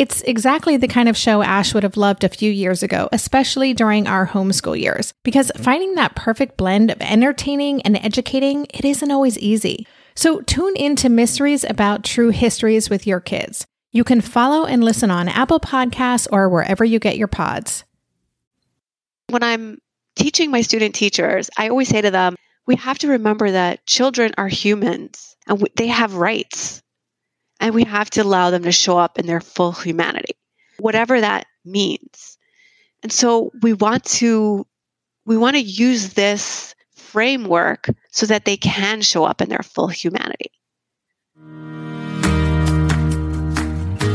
It's exactly the kind of show Ash would have loved a few years ago, especially during our homeschool years, because finding that perfect blend of entertaining and educating, it isn't always easy. So tune in to Mysteries About True Histories with your kids. You can follow and listen on Apple Podcasts or wherever you get your pods. When I'm teaching my student teachers, I always say to them, we have to remember that children are humans and they have rights and we have to allow them to show up in their full humanity, whatever that means. And so we want to we want to use this framework so that they can show up in their full humanity.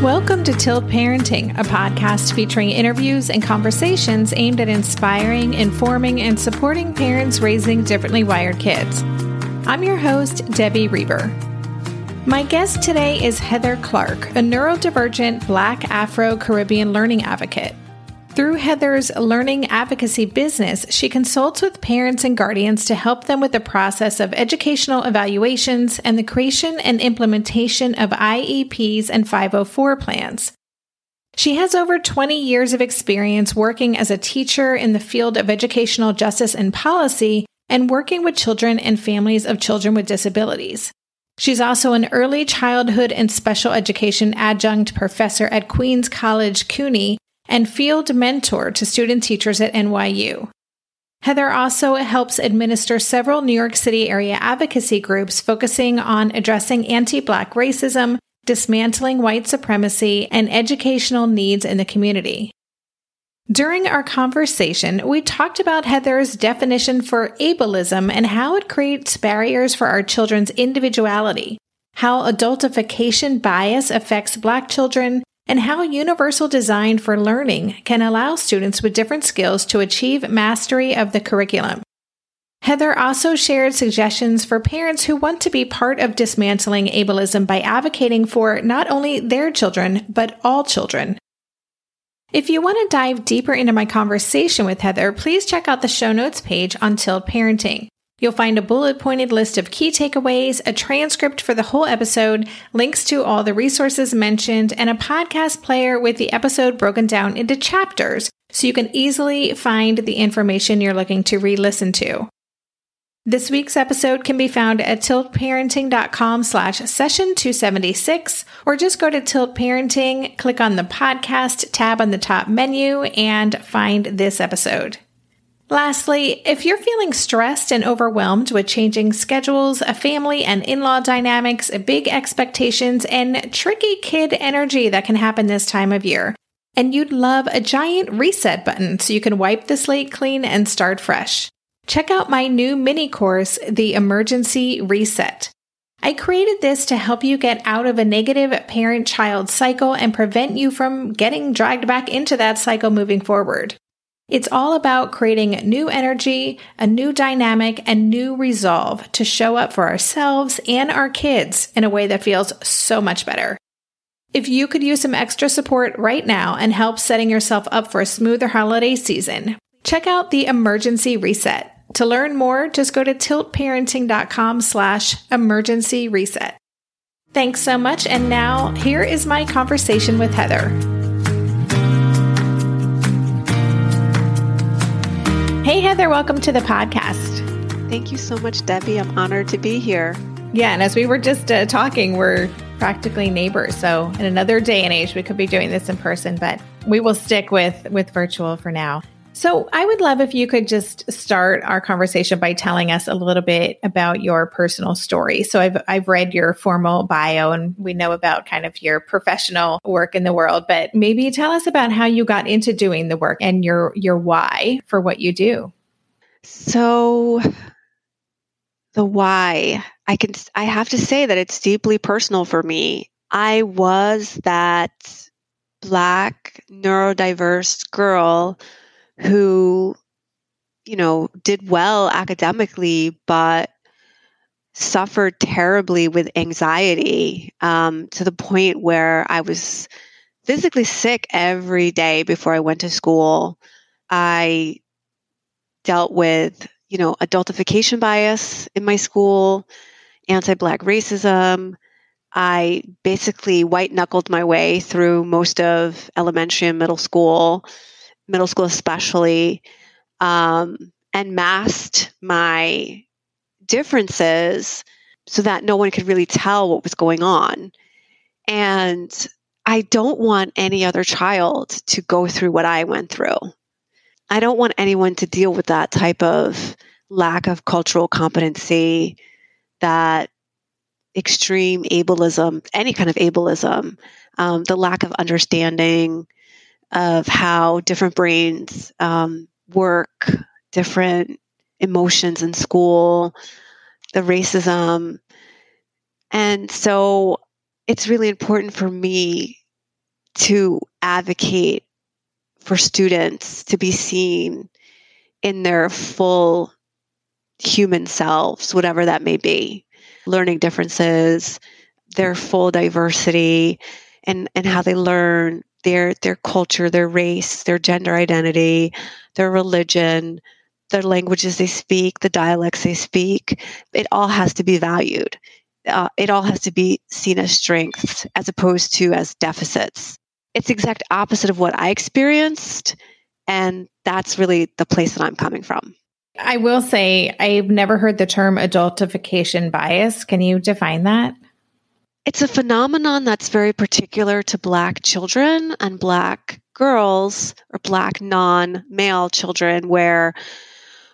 Welcome to Tilt Parenting, a podcast featuring interviews and conversations aimed at inspiring, informing, and supporting parents raising differently wired kids. I'm your host, Debbie Reber. My guest today is Heather Clarke, a neurodivergent Black Afro Caribbean learning advocate. Through Heather's learning advocacy business, she consults with parents and guardians to help them with the process of educational evaluations and the creation and implementation of IEPs and 504 plans. She has over 20 years of experience working as a teacher in the field of educational justice and policy and working with children and families of children with disabilities. She's also an early childhood and special education adjunct professor at Queens College CUNY and field mentor to student teachers at NYU. Heather also helps administer several New York City area advocacy groups focusing on addressing anti Black racism, dismantling white supremacy, and educational needs in the community. During our conversation, we talked about Heather's definition for ableism and how it creates barriers for our children's individuality, how adultification bias affects Black children, and how universal design for learning can allow students with different skills to achieve mastery of the curriculum. Heather also shared suggestions for parents who want to be part of dismantling ableism by advocating for not only their children, but all children. If you want to dive deeper into my conversation with Heather, please check out the show notes page on Tilt Parenting. You'll find a bullet pointed list of key takeaways, a transcript for the whole episode, links to all the resources mentioned, and a podcast player with the episode broken down into chapters so you can easily find the information you're looking to re listen to. This week's episode can be found at tiltparenting.com slash session 276, or just go to Tilt Parenting, click on the podcast tab on the top menu, and find this episode. Lastly, if you're feeling stressed and overwhelmed with changing schedules, a family and in law dynamics, big expectations, and tricky kid energy that can happen this time of year, and you'd love a giant reset button so you can wipe the slate clean and start fresh. Check out my new mini course, The Emergency Reset. I created this to help you get out of a negative parent child cycle and prevent you from getting dragged back into that cycle moving forward. It's all about creating new energy, a new dynamic, and new resolve to show up for ourselves and our kids in a way that feels so much better. If you could use some extra support right now and help setting yourself up for a smoother holiday season, check out the Emergency Reset To learn more, just go to tiltparenting.com slash emergency reset. Thanks so much. And now here is my conversation with Heather. Hey, Heather, welcome to the podcast. Thank you so much, Debbie. I'm honored to be here. Yeah, and as we were just uh, talking, we're practically neighbors. So in another day and age, we could be doing this in person, but we will stick with with virtual for now. So I would love if you could just start our conversation by telling us a little bit about your personal story. So I've I've read your formal bio and we know about kind of your professional work in the world, but maybe tell us about how you got into doing the work and your your why for what you do. So the why, I can I have to say that it's deeply personal for me. I was that black neurodiverse girl who, you know, did well academically, but suffered terribly with anxiety um, to the point where I was physically sick every day before I went to school. I dealt with, you know, adultification bias in my school, anti black racism. I basically white knuckled my way through most of elementary and middle school middle school especially, um, and masked my differences so that no one could really tell what was going on. And I don't want any other child to go through what I went through. I don't want anyone to deal with that type of lack of cultural competency, that extreme ableism, any kind of ableism, um, the lack of understanding, of how different brains um, work, different emotions in school, the racism. And so it's really important for me to advocate for students to be seen in their full human selves, whatever that may be, learning differences, their full diversity, and, and how they learn their their culture, their race, their gender identity, their religion, their languages they speak, the dialects they speak. It all has to be valued. Uh, it all has to be seen as strengths as opposed to as deficits. It's exact opposite of what I experienced, and that's really the place that I'm coming from. I will say I've never heard the term adultification bias. Can you define that? It's a phenomenon that's very particular to Black children and Black girls or Black non male children, where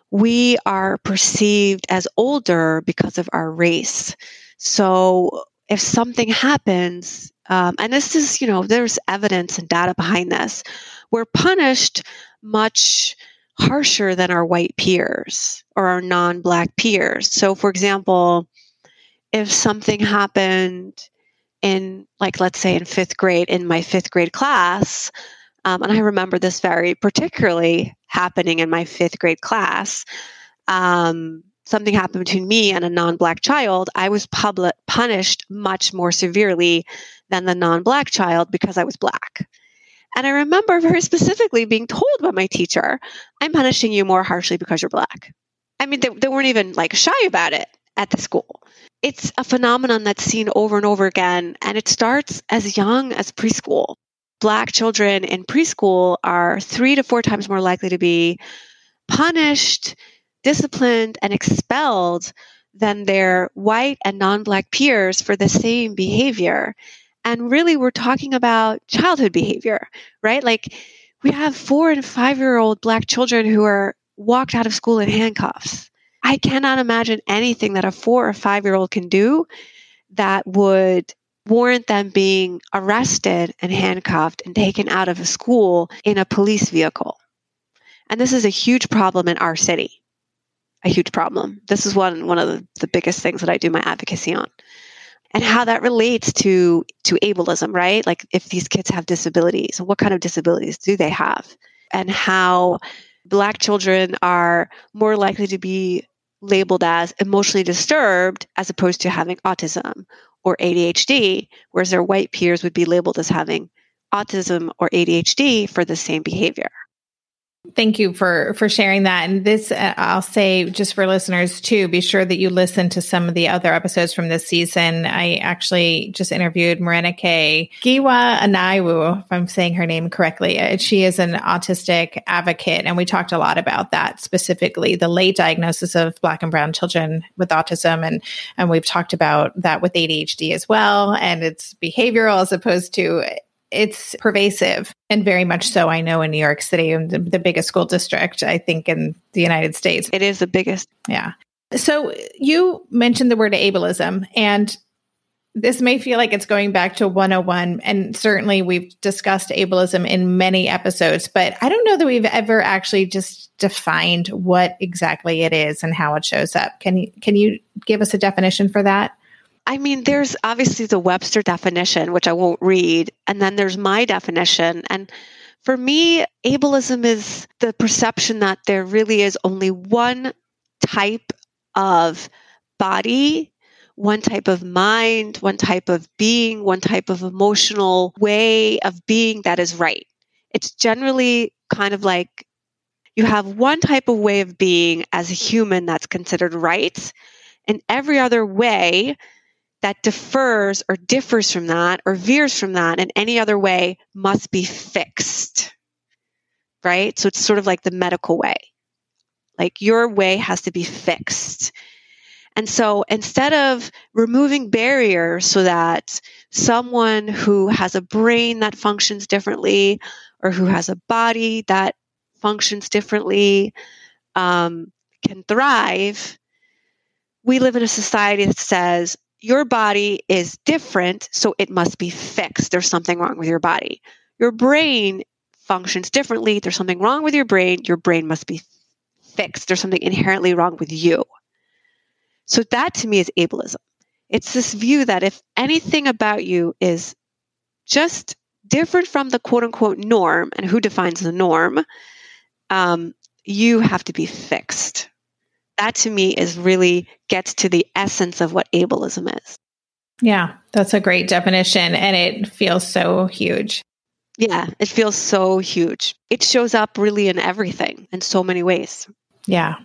we are perceived as older because of our race. So if something happens, um, and this is, you know, there's evidence and data behind this, we're punished much harsher than our white peers or our non black peers. So, for example, if something happened in like let's say in fifth grade in my fifth grade class um, and i remember this very particularly happening in my fifth grade class um, something happened between me and a non-black child i was public, punished much more severely than the non-black child because i was black. And i remember very specifically being told by my teacher i'm punishing you more harshly because you're black. I mean they, they weren't even like shy about it at the school it's a phenomenon that's seen over and over again, and it starts as young as preschool. Black children in preschool are three to four times more likely to be punished, disciplined, and expelled than their white and non black peers for the same behavior. And really, we're talking about childhood behavior, right? Like, we have four and five year old black children who are walked out of school in handcuffs I cannot imagine anything that a four or five year old can do that would warrant them being arrested and handcuffed and taken out of a school in a police vehicle. And this is a huge problem in our city. A huge problem. This is one one of the, the biggest things that I do my advocacy on. And how that relates to to ableism, right? Like if these kids have disabilities, what kind of disabilities do they have? And how black children are more likely to be labeled as emotionally disturbed as opposed to having autism or ADHD, whereas their white peers would be labeled as having autism or ADHD for the same behavior. Thank you for for sharing that. And this, uh, I'll say, just for listeners too, be sure that you listen to some of the other episodes from this season. I actually just interviewed Morenike Giwa Onaiwu, if I'm saying her name correctly. Uh, she is an autistic advocate, and we talked a lot about that specifically, the late diagnosis of Black and Brown children with autism, and and we've talked about that with ADHD as well, and it's behavioral as opposed to it's pervasive and very much so. I know in New York City, the, the biggest school district, I think, in the United States. It is the biggest. Yeah. So you mentioned the word ableism, and this may feel like it's going back to 101. And certainly we've discussed ableism in many episodes, but I don't know that we've ever actually just defined what exactly it is and how it shows up. Can you, can you give us a definition for that? I mean, there's obviously the Webster definition, which I won't read, and then there's my definition. And for me, ableism is the perception that there really is only one type of body, one type of mind, one type of being, one type of emotional way of being that is right. It's generally kind of like you have one type of way of being as a human that's considered right, and every other way that defers or differs from that or veers from that in any other way must be fixed. Right? So it's sort of like the medical way. Like your way has to be fixed. And so instead of removing barriers so that someone who has a brain that functions differently or who has a body that functions differently um, can thrive, we live in a society that says your body is different, so it must be fixed. There's something wrong with your body. Your brain functions differently. There's something wrong with your brain. Your brain must be fixed. There's something inherently wrong with you. So, that to me is ableism. It's this view that if anything about you is just different from the quote unquote norm, and who defines the norm, um, you have to be fixed that to me is really gets to the essence of what ableism is. Yeah, that's a great definition and it feels so huge. Yeah, it feels so huge. It shows up really in everything in so many ways. Yeah.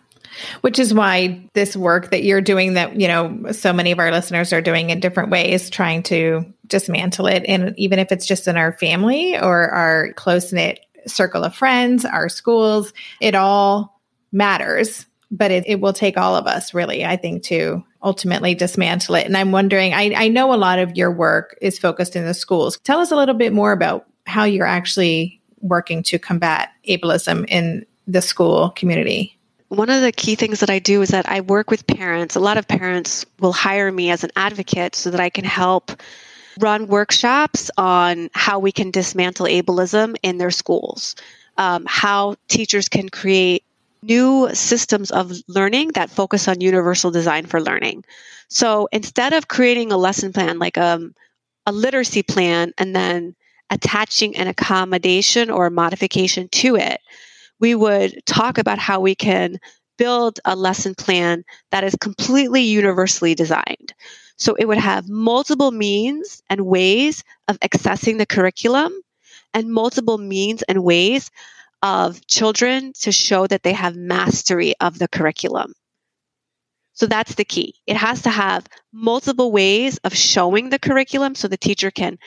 Which is why this work that you're doing that, you know, so many of our listeners are doing in different ways, trying to dismantle it. And even if it's just in our family or our close knit circle of friends, our schools, it all matters but it, it will take all of us really i think to ultimately dismantle it. And i'm wondering I, I know a lot of your work is focused in the schools. Tell us a little bit more about how you're actually working to combat ableism in the school community. One of the key things that I do is that I work with parents. A lot of parents will hire me as an advocate so that I can help run workshops on how we can dismantle ableism in their schools, um, how teachers can create new systems of learning that focus on universal design for learning. So instead of creating a lesson plan like um, a literacy plan and then attaching an accommodation or modification to it, we would talk about how we can build a lesson plan that is completely universally designed. So it would have multiple means and ways of accessing the curriculum and multiple means and ways of children to show that they have mastery of the curriculum. So that's the key. It has to have multiple ways of showing the curriculum so the teacher can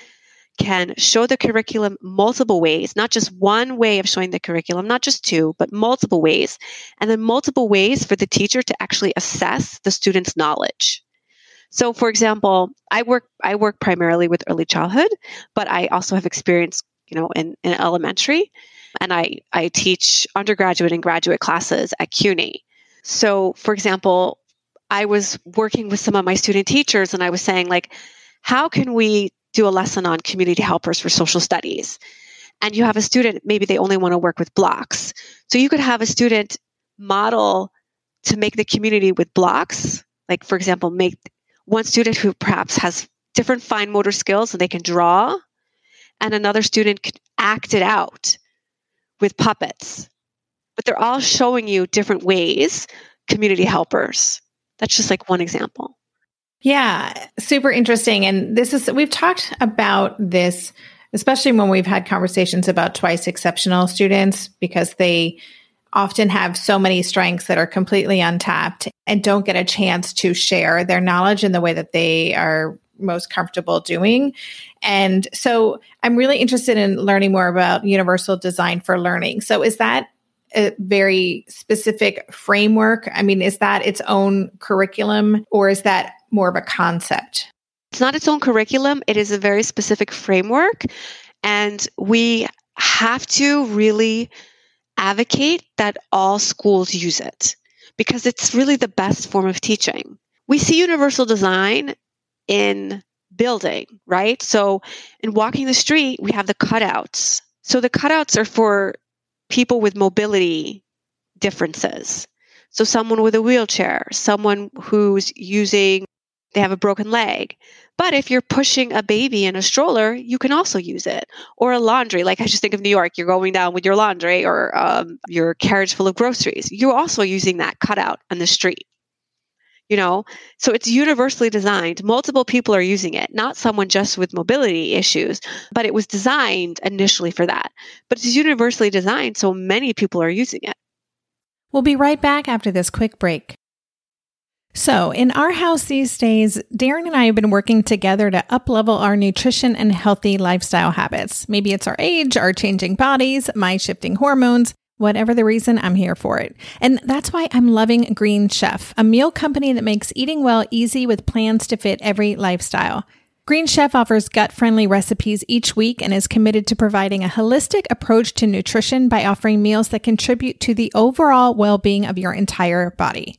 can show the curriculum multiple ways, not just one way of showing the curriculum, not just two, but multiple ways. And then multiple ways for the teacher to actually assess the student's knowledge. So for example, I work I work primarily with early childhood, but I also have experience, you know, in, in elementary and I, I teach undergraduate and graduate classes at CUNY. So, for example, I was working with some of my student teachers and I was saying, like, how can we do a lesson on community helpers for social studies? And you have a student, maybe they only want to work with blocks. So you could have a student model to make the community with blocks. Like, for example, make one student who perhaps has different fine motor skills and they can draw, and another student could act it out with puppets, but they're all showing you different ways, community helpers. That's just like one example. Yeah, super interesting. And this is, we've talked about this especially when we've had conversations about twice exceptional students because they often have so many strengths that are completely untapped and don't get a chance to share their knowledge in the way that they are most comfortable doing. And so I'm really interested in learning more about universal design for learning. So is that a very specific framework? I mean, is that its own curriculum or is that more of a concept? It's not its own curriculum, it is a very specific framework. And we have to really advocate that all schools use it because it's really the best form of teaching. We see universal design in building, right? So in walking the street, we have the cutouts. So the cutouts are for people with mobility differences. So someone with a wheelchair, someone who's using, they have a broken leg. But if you're pushing a baby in a stroller, you can also use it. Or a laundry, like I just think of New York, you're going down with your laundry or um, your carriage full of groceries. You're also using that cutout on the street you know? So it's universally designed. Multiple people are using it not someone just with mobility issues but it was designed initially for that. But it's universally designed so many people are using it. We'll be right back after this quick break. So, in our house these days, Darren and I have been working together to uplevel our nutrition and healthy lifestyle habits. Maybe it's our age, our changing bodies, my shifting hormones, Whatever the reason, I'm here for it. And that's why I'm loving Green Chef, a meal company that makes eating well easy with plans to fit every lifestyle. Green Chef offers gut friendly recipes each week and is committed to providing a holistic approach to nutrition by offering meals that contribute to the overall well being of your entire body.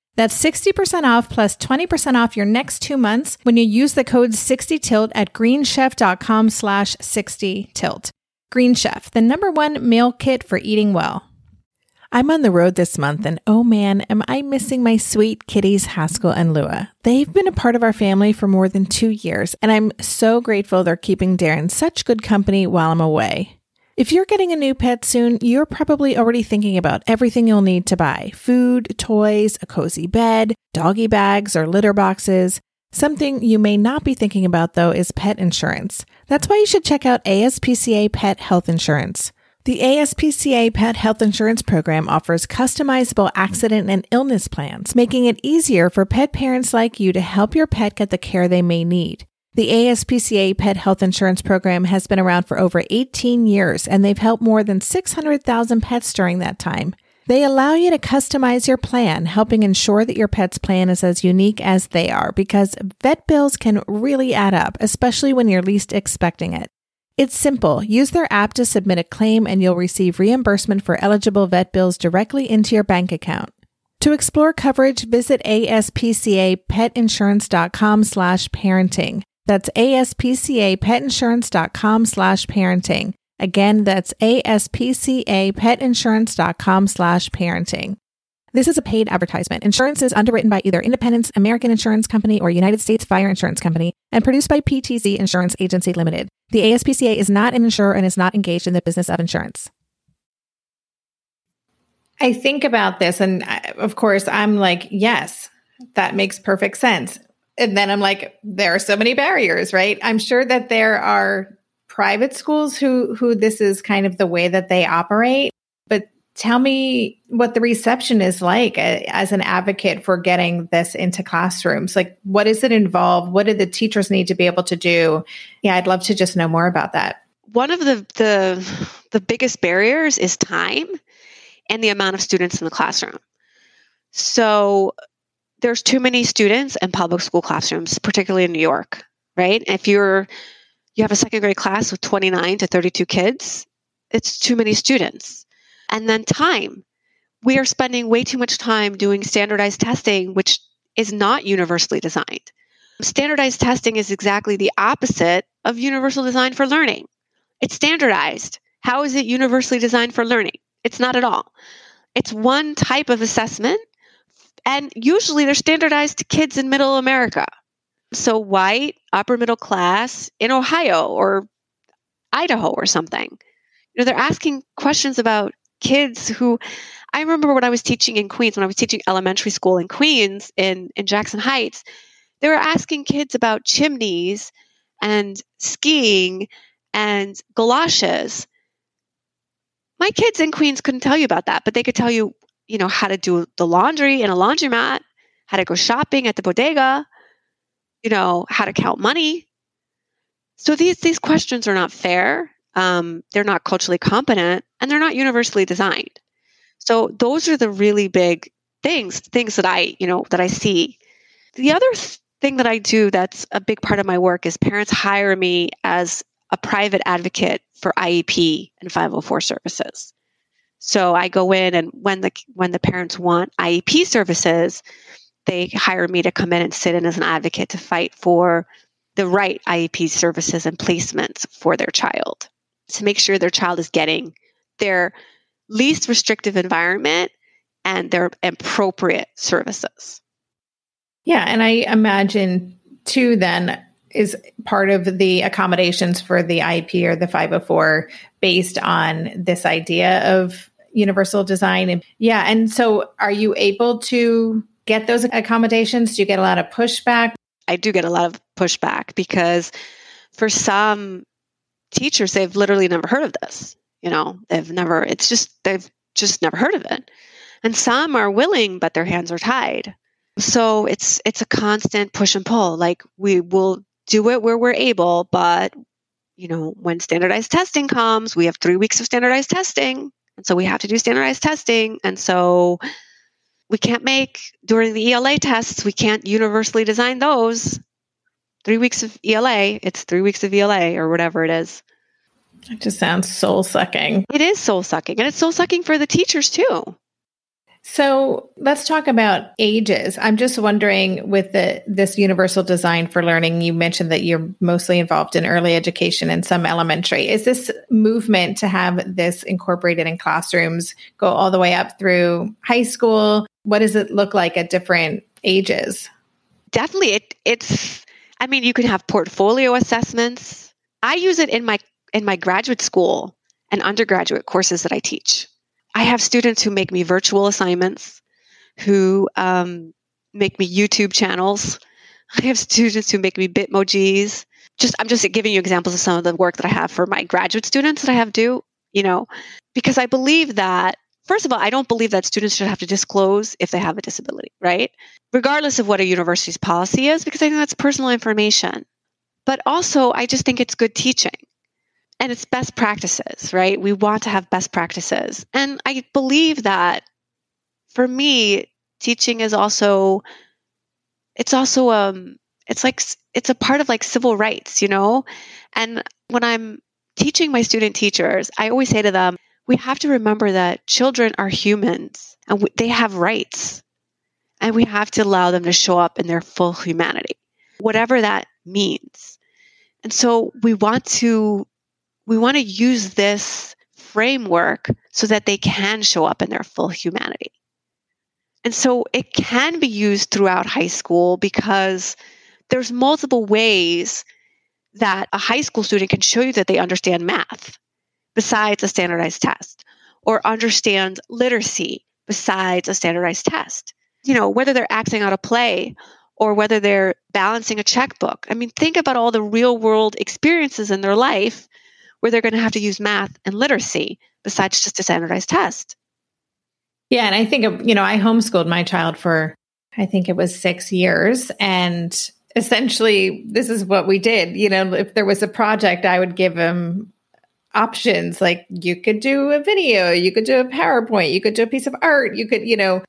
That's 60% off plus 20% off your next two months when you use the code 60tilt at greenchef.com slash 60tilt. Green Chef, the number one meal kit for eating well. I'm on the road this month, and oh man, am I missing my sweet kitties, Haskell and Lua. They've been a part of our family for more than two years, and I'm so grateful they're keeping Darren such good company while I'm away. If you're getting a new pet soon, you're probably already thinking about everything you'll need to buy food, toys, a cozy bed, doggy bags, or litter boxes. Something you may not be thinking about, though, is pet insurance. That's why you should check out ASPCA Pet Health Insurance. The ASPCA Pet Health Insurance Program offers customizable accident and illness plans, making it easier for pet parents like you to help your pet get the care they may need. The ASPCA Pet Health Insurance Program has been around for over 18 years, and they've helped more than 600,000 pets during that time. They allow you to customize your plan, helping ensure that your pet's plan is as unique as they are, because vet bills can really add up, especially when you're least expecting it. It's simple. Use their app to submit a claim and you'll receive reimbursement for eligible vet bills directly into your bank account. To explore coverage, visit aspcapetinsurance.com slash parenting. That's aspcapetinsurance.com slash parenting. Again, that's aspcapetinsurance.com slash parenting. This is a paid advertisement. Insurance is underwritten by either Independence American Insurance Company or United States Fire Insurance Company and produced by PTZ Insurance Agency Limited. The ASPCA is not an insurer and is not engaged in the business of insurance. I think about this, and uh, of course, I'm like, yes, that makes perfect sense and then I'm like, there are so many barriers, right? I'm sure that there are private schools who who this is kind of the way that they operate. But tell me what the reception is like uh, as an advocate for getting this into classrooms. Like, what is it involved? What do the teachers need to be able to do? Yeah, I'd love to just know more about that. One of the the the biggest barriers is time and the amount of students in the classroom. So there's too many students in public school classrooms, particularly in New York, right? If you're you have a second grade class with 29 to 32 kids, it's too many students. And then time. We are spending way too much time doing standardized testing, which is not universally designed. Standardized testing is exactly the opposite of universal design for learning. It's standardized. How is it universally designed for learning? It's not at all. It's one type of assessment, and usually they're standardized to kids in middle America. So, white, upper middle class in Ohio or Idaho or something. You know, they're asking questions about kids who I remember when I was teaching in Queens, when I was teaching elementary school in Queens in, in Jackson Heights, they were asking kids about chimneys and skiing and galoshes. My kids in Queens couldn't tell you about that, but they could tell you, you know, how to do the laundry in a laundromat, how to go shopping at the bodega, you know, how to count money. So these these questions are not fair. Um, they're not culturally competent, and they're not universally designed. So those are the really big things, things that I, you know, that I see. The other thing that I do that's a big part of my work is parents hire me as a private advocate for IEP and 504 services. So I go in and when the when the parents want IEP services, they hire me to come in and sit in as an advocate to fight for the right IEP services and placements for their child to make sure their child is getting their least restrictive environment and their appropriate services. Yeah, and I imagine too then is part of the accommodations for the IEP or the 504 based on this idea of universal design. And yeah, and so are you able to get those accommodations? Do you get a lot of pushback? I do get a lot of pushback because for some teachers they've literally never heard of this you know they've never it's just they've just never heard of it. And some are willing but their hands are tied. So it's it's a constant push and pull. Like we will do it where we're able but you know when standardized testing comes we have 3 weeks of standardized testing and so we have to do standardized testing and so we can't make during the ELA tests we can't universally design those 3 weeks of ELA it's 3 weeks of ELA or whatever it is it just sounds soul sucking. It is soul sucking, and it's soul sucking for the teachers too. So let's talk about ages. I'm just wondering with the this universal design for learning, you mentioned that you're mostly involved in early education and some elementary. Is this movement to have this incorporated in classrooms go all the way up through high school? What does it look like at different ages? Definitely it it's I mean you can have portfolio assessments. I use it in my in my graduate school and undergraduate courses that I teach. I have students who make me virtual assignments, who um, make me YouTube channels. I have students who make me Bitmojis. Just I'm just giving you examples of some of the work that I have for my graduate students that I have do, you know, because I believe that first of all, I don't believe that students should have to disclose if they have a disability, right? Regardless of what a university's policy is, because I think that's personal information. But also, I just think it's good teaching and it's best practices, right? We want to have best practices. And I believe that for me, teaching is also it's also um it's like it's a part of like civil rights, you know? And when I'm teaching my student teachers, I always say to them, we have to remember that children are humans and we, they have rights. And we have to allow them to show up in their full humanity, whatever that means. And so we want to we want to use this framework so that they can show up in their full humanity. And so it can be used throughout high school because there's multiple ways that a high school student can show you that they understand math besides a standardized test or understand literacy besides a standardized test. You know, whether they're acting out a play or whether they're balancing a checkbook. I mean, think about all the real world experiences in their life where they're going to have to use math and literacy besides just a standardized test. Yeah, and I think you know, I homeschooled my child for I think it was 6 years and essentially this is what we did. You know, if there was a project I would give him options like you could do a video, you could do a PowerPoint, you could do a piece of art, you could, you know,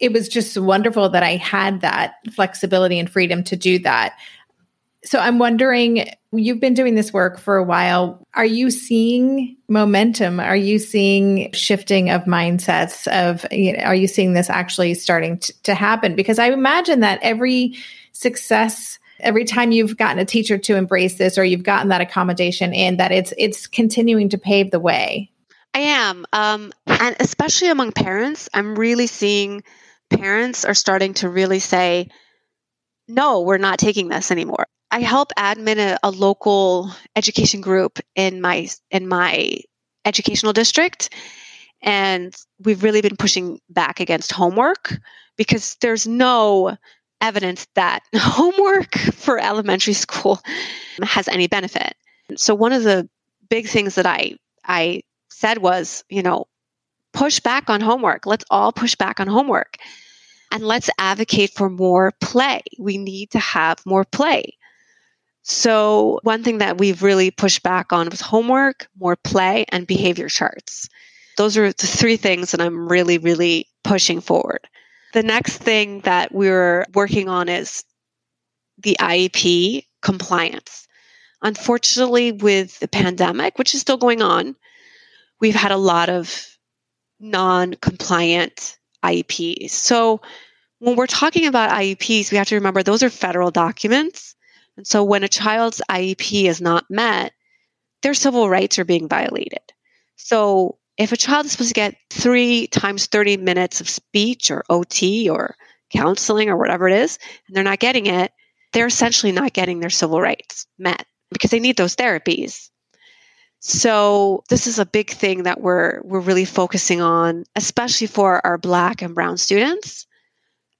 it was just wonderful that I had that flexibility and freedom to do that. So I'm wondering, you've been doing this work for a while. Are you seeing momentum? Are you seeing shifting of mindsets of, you know, are you seeing this actually starting to, to happen? Because I imagine that every success every time you've gotten a teacher to embrace this or you've gotten that accommodation in that it's it's continuing to pave the way i am um, and especially among parents i'm really seeing parents are starting to really say no we're not taking this anymore I help admin a, a local education group in my in my educational district and we've really been pushing back against homework because there's no evidence that homework for elementary school has any benefit. So one of the big things that I I said was, you know, push back on homework. Let's all push back on homework. And let's advocate for more play. We need to have more play. So, one thing that we've really pushed back on was homework, more play, and behavior charts. Those are the three things that I'm really, really pushing forward. The next thing that we're working on is the IEP compliance. Unfortunately, with the pandemic, which is still going on, we've had a lot of non compliant IEPs. So, when we're talking about IEPs, we have to remember those are federal documents and so when a child's IEP is not met, their civil rights are being violated. So if a child is supposed to get three times 30 minutes of speech or OT or counseling or whatever it is, and they're not getting it, they're essentially not getting their civil rights met because they need those therapies. So this is a big thing that we're we're really focusing on, especially for our black and brown students.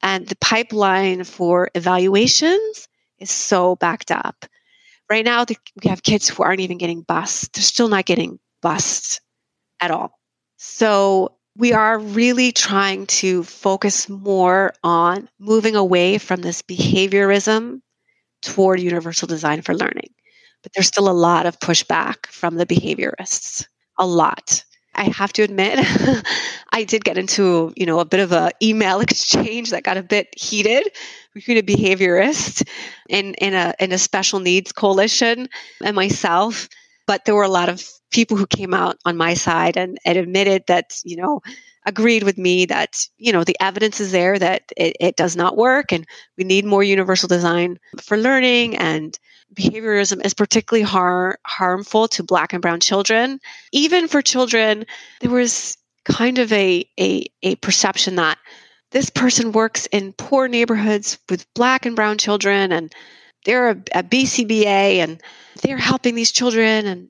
And the pipeline for evaluations is so backed up. Right now, the, we have kids who aren't even getting bused. They're still not getting bused at all. So we are really trying to focus more on moving away from this behaviorism toward universal design for learning. But there's still a lot of pushback from the behaviorists, a lot. I have to admit, I did get into, you know, a bit of a email exchange that got a bit heated between a behaviorist in, in a in a special needs coalition and myself. But there were a lot of people who came out on my side and, and admitted that, you know, agreed with me that, you know, the evidence is there that it, it does not work and we need more universal design for learning and behaviorism is particularly har- harmful to black and brown children. Even for children, there was kind of a, a, a perception that this person works in poor neighborhoods with black and brown children and they're a, a BCBA and they're helping these children and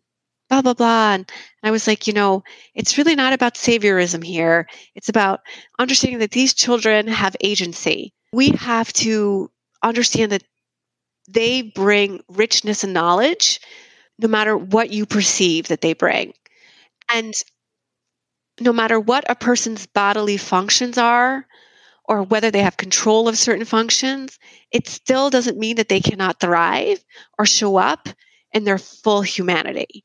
blah blah blah and i was like you know it's really not about saviorism here it's about understanding that these children have agency we have to understand that they bring richness and knowledge no matter what you perceive that they bring. And no matter what a person's bodily functions are, or whether they have control of certain functions, it still doesn't mean that they cannot thrive or show up in their full humanity.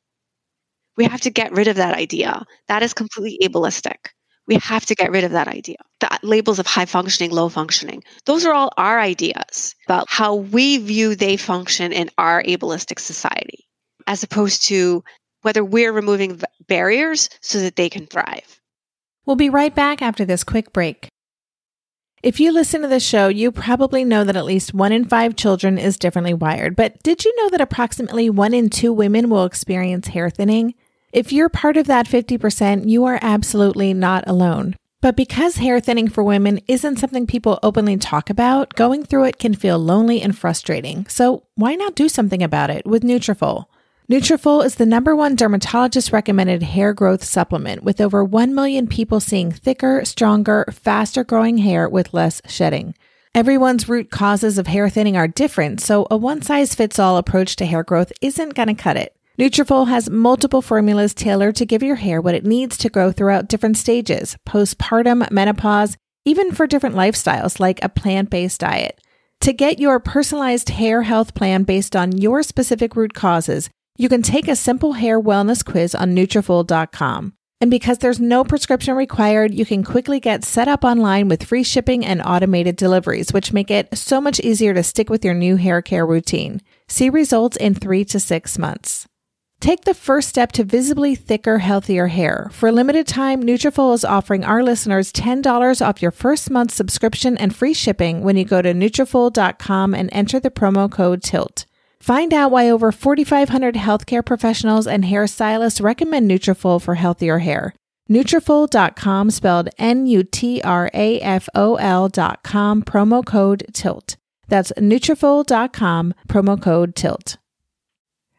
We have to get rid of that idea. That is completely ableistic. We have to get rid of that idea. The labels of high functioning, low functioning. Those are all our ideas about how we view they function in our ableistic society, as opposed to whether we're removing barriers so that they can thrive. We'll be right back after this quick break. If you listen to the show, you probably know that at least one in five children is differently wired. But did you know that approximately one in two women will experience hair thinning? If you're part of that 50%, you are absolutely not alone. But because hair thinning for women isn't something people openly talk about, going through it can feel lonely and frustrating. So why not do something about it with Nutrafol? Nutrafol is the number one dermatologist recommended hair growth supplement with over 1 million people seeing thicker, stronger, faster growing hair with less shedding. Everyone's root causes of hair thinning are different, so a one size fits all approach to hair growth isn't going to cut it. Nutrafol has multiple formulas tailored to give your hair what it needs to grow throughout different stages, postpartum, menopause, even for different lifestyles like a plant-based diet. To get your personalized hair health plan based on your specific root causes, you can take a simple hair wellness quiz on Nutrafol.com. And because there's no prescription required, you can quickly get set up online with free shipping and automated deliveries, which make it so much easier to stick with your new hair care routine. See results in three to six months. Take the first step to visibly thicker, healthier hair. For a limited time, Nutrafol is offering our listeners $10 off your first month subscription and free shipping when you go to Nutrafol.com and enter the promo code TILT. Find out why over 4,500 healthcare professionals and hairstylists recommend Nutrafol for healthier hair. Nutrafol.com spelled N-U-T-R-A-F-O-L dot com promo code TILT. That's Nutrafol.com promo code TILT.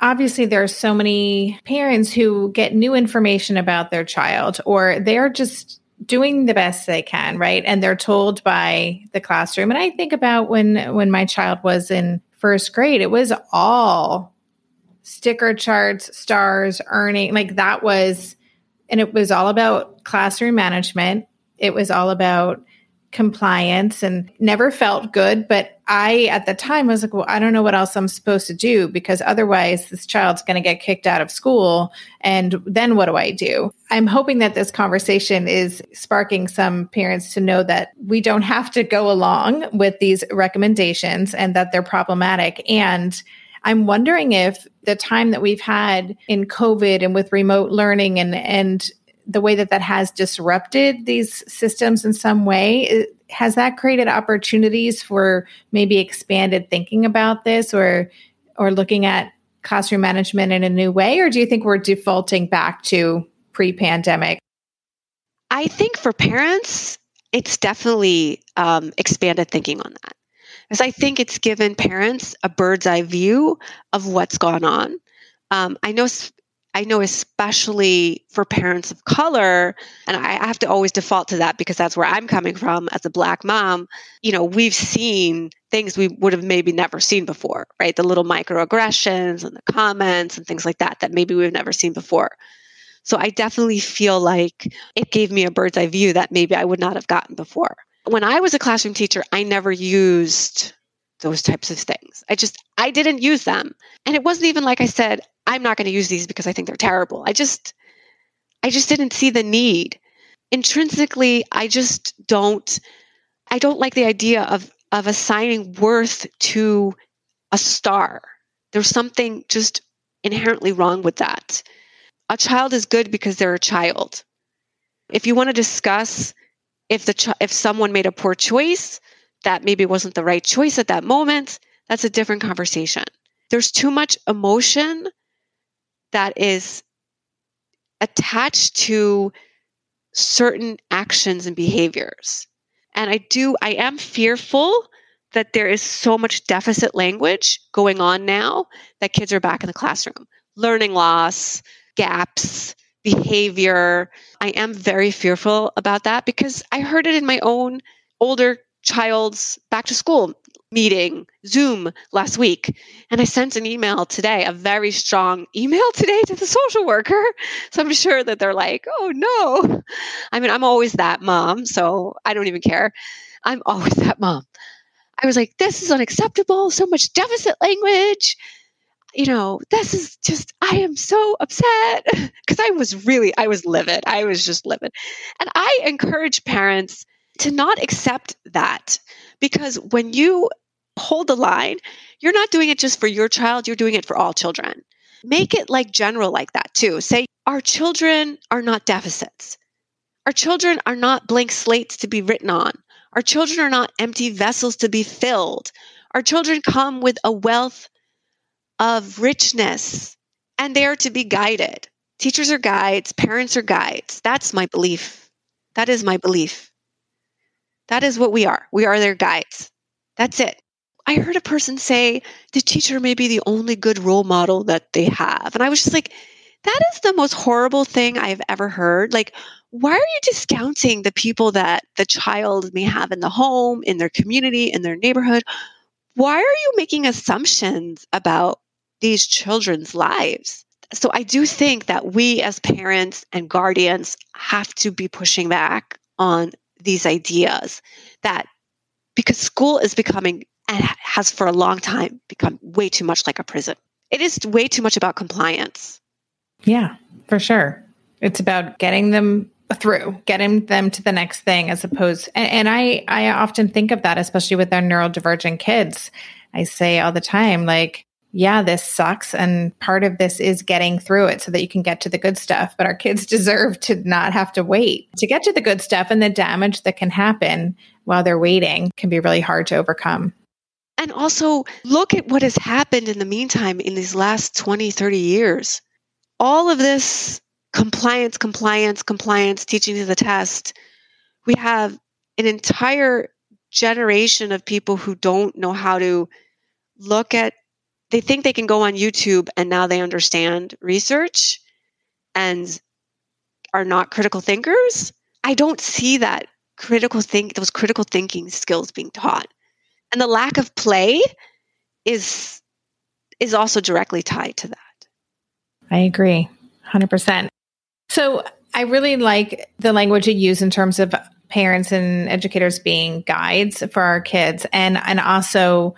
obviously there are so many parents who get new information about their child or they're just doing the best they can right? And they're told by the classroom. And i think about when when my child was in first grade it was all sticker charts stars earning like that was and it was all about classroom management. It was all about compliance and never felt good. But I, at the time, was like, well, I don't know what else I'm supposed to do because otherwise this child's going to get kicked out of school. And then what do I do? I'm hoping that this conversation is sparking some parents to know that we don't have to go along with these recommendations and that they're problematic. And I'm wondering if the time that we've had in COVID and with remote learning and, and the way that that has disrupted these systems in some way has that created opportunities for maybe expanded thinking about this or or looking at classroom management in a new way? Or do you think we're defaulting back to pre-pandemic? I think for parents it's definitely um, expanded thinking on that. Because i think it's given parents a bird's eye view of what's gone on. Um, i know I know, especially for parents of color, and I have to always default to that because that's where I'm coming from as a black mom. You know, we've seen things we would have maybe never seen before, right? The little microaggressions and the comments and things like that that maybe we've never seen before. So I definitely feel like it gave me a bird's eye view that maybe I would not have gotten before. When I was a classroom teacher, I never used those types of things. I just, I didn't use them. And it wasn't even like I said, I'm not going to use these because I think they're terrible. I just, I just didn't see the need. Intrinsically, I just don't, I don't like the idea of, of assigning worth to a star. There's something just inherently wrong with that. A child is good because they're a child. If you want to discuss if the ch- if someone made a poor choice, that maybe wasn't the right choice at that moment, that's a different conversation. There's too much emotion that is attached to certain actions and behaviors. And I do, I am fearful that there is so much deficit language going on now that kids are back in the classroom. Learning loss, gaps, behavior. I am very fearful about that because I heard it in my own older child's back to school meeting, Zoom last week. And I sent an email today, a very strong email today to the social worker. So I'm sure that they're like, oh no. I mean, I'm always that mom, so I don't even care. I'm always that mom. I was like, this is unacceptable. So much deficit language. You know, this is just, I am so upset because I was really, I was livid. I was just livid. And I encourage parents to not accept that because when you hold the line, you're not doing it just for your child, you're doing it for all children. Make it like general like that too. Say, our children are not deficits. Our children are not blank slates to be written on. Our children are not empty vessels to be filled. Our children come with a wealth of richness and they are to be guided. Teachers are guides, parents are guides. That's my belief. That is my belief. That is what we are. We are their guides. That's it. I heard a person say the teacher may be the only good role model that they have. And I was just like, that is the most horrible thing I've ever heard. Like, why are you discounting the people that the child may have in the home, in their community, in their neighborhood? Why are you making assumptions about these children's lives? So I do think that we as parents and guardians have to be pushing back on these ideas that because school is becoming and has for a long time become way too much like a prison. It is way too much about compliance. Yeah, for sure. It's about getting them through getting them to the next thing as opposed and, and, i i often think of that especially with our neurodivergent kids i say all the time like yeah this sucks and part of this is getting through it so that you can get to the good stuff but our kids deserve to not have to wait. To get to the good stuff and the damage that can happen while they're waiting can be really hard to overcome. And also look at what has happened in the meantime in these last 20 30 years. All of this compliance, compliance, compliance, teaching to the test, we have an entire generation of people who don't know how to look at they think they can go on YouTube and now they understand research and are not critical thinkers. I don't see that critical think those critical thinking skills being taught. And the lack of play is is also directly tied to that. I agree. 100%. So I really like the language you use in terms of parents and educators being guides for our kids and and also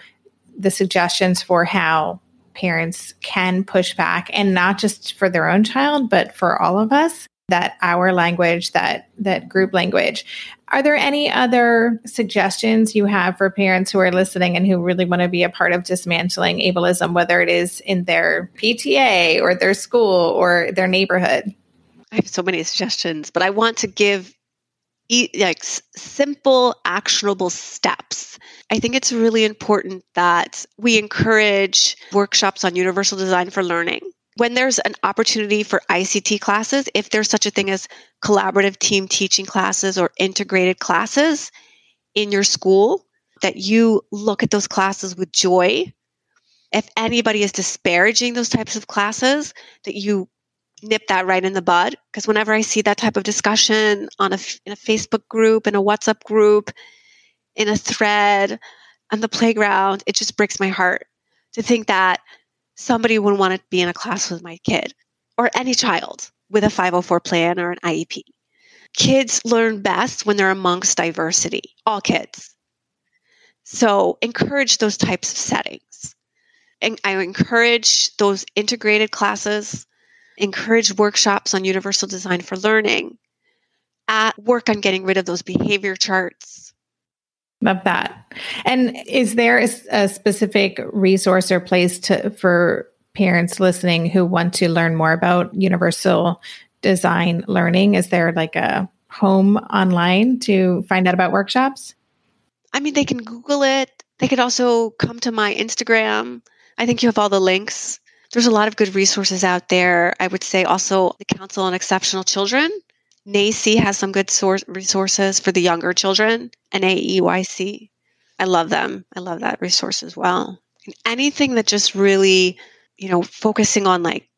the suggestions for how parents can push back and not just for their own child but for all of us that our language that that group language. Are there any other suggestions you have for parents who are listening and who really want to be a part of dismantling ableism whether it is in their PTA or their school or their neighborhood? I have so many suggestions, but I want to give like simple actionable steps. I think it's really important that we encourage workshops on universal design for learning. When there's an opportunity for ict classes if there's such a thing as collaborative team teaching classes or integrated classes in your school that you look at those classes with joy. If anybody is disparaging those types of classes that you nip that right in the bud because whenever I see that type of discussion on a in a Facebook group, in a WhatsApp group, in a thread, on the playground, it just breaks my heart to think that somebody would want to be in a class with my kid or any child with a 504 plan or an IEP. Kids learn best when they're amongst diversity, all kids. So encourage those types of settings. And I encourage those integrated classes encourage workshops on universal design for learning, at work on getting rid of those behavior charts. Love that. And is there a, a specific resource or place to for parents listening who want to learn more about universal design learning? Is there like a home online to find out about workshops? I mean, they can Google it. They could also come to my Instagram. I think you have all the links there's a lot of good resources out there. I would say also the Council on Exceptional Children. NAEYC has some good source resources for the younger children, NAEYC. I love them. I love that resource as well. And anything that just really, you know, focusing on like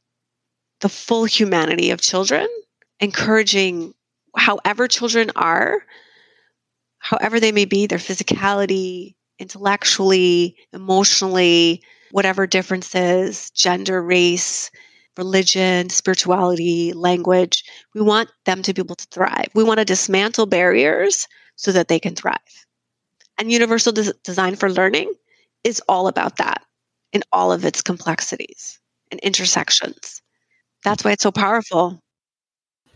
the full humanity of children, encouraging however children are, however they may be, their physicality, intellectually, emotionally, whatever differences, gender, race, religion, spirituality, language. We want them to be able to thrive. We want to dismantle barriers so that they can thrive. And Universal Des- Design for Learning is all about that in all of its complexities and intersections. That's why it's so powerful.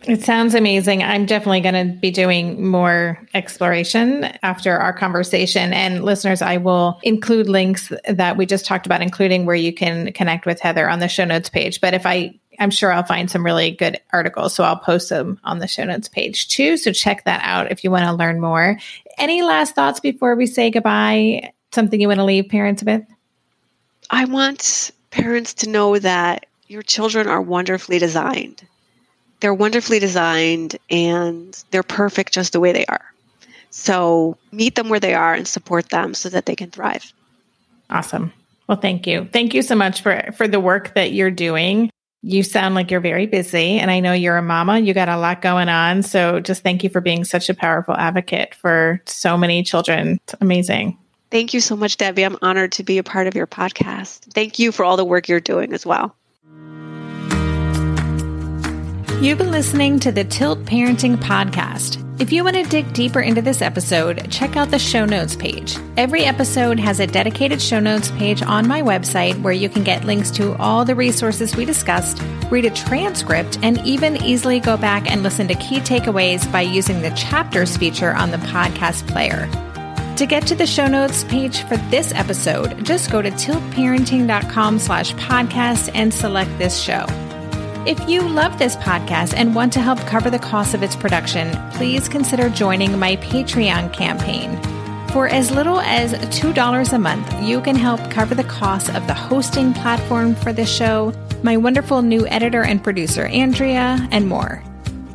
It sounds amazing. I'm definitely going to be doing more exploration after our conversation. And listeners, I will include links that we just talked about, including where you can connect with Heather on the show notes page. But if I, I'm sure I'll find some really good articles. So I'll post them on the show notes page too. So check that out if you want to learn more. Any last thoughts before we say goodbye? Something you want to leave parents with? I want parents to know that your children are wonderfully designed they're wonderfully designed and they're perfect just the way they are. So meet them where they are and support them so that they can thrive. Awesome. Well, thank you. Thank you so much for for the work that you're doing. You sound like you're very busy and I know you're a mama. You got a lot going on. So just thank you for being such a powerful advocate for so many children. It's amazing. Thank you so much, Debbie. I'm honored to be a part of your podcast. Thank you for all the work you're doing as well. You've been listening to the Tilt Parenting Podcast. If you want to dig deeper into this episode, check out the show notes page. Every episode has a dedicated show notes page on my website where you can get links to all the resources we discussed, read a transcript, and even easily go back and listen to key takeaways by using the chapters feature on the podcast player. To get to the show notes page for this episode, just go to tiltparenting.com slash podcast and select this show. If you love this podcast and want to help cover the cost of its production, please consider joining my Patreon campaign. For as little as $2 a month, you can help cover the cost of the hosting platform for this show, my wonderful new editor and producer, Andrea, and more.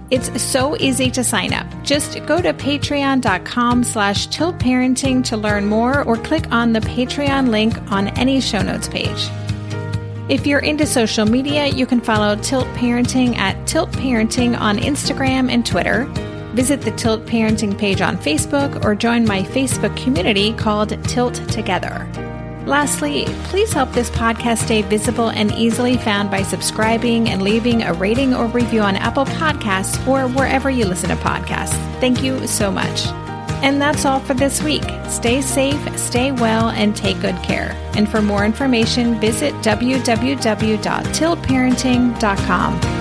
It's so easy to sign up. Just go to patreon.com slash tiltparenting to learn more or click on the Patreon link on any show notes page. If you're into social media, you can follow Tilt Parenting at Tilt Parenting on Instagram and Twitter. Visit the Tilt Parenting page on Facebook or join my Facebook community called Tilt Together. Lastly, please help this podcast stay visible and easily found by subscribing and leaving a rating or review on Apple Podcasts or wherever you listen to podcasts. Thank you so much. And that's all for this week. Stay safe, stay well, and take good care. And for more information, visit www.tiltparenting.com.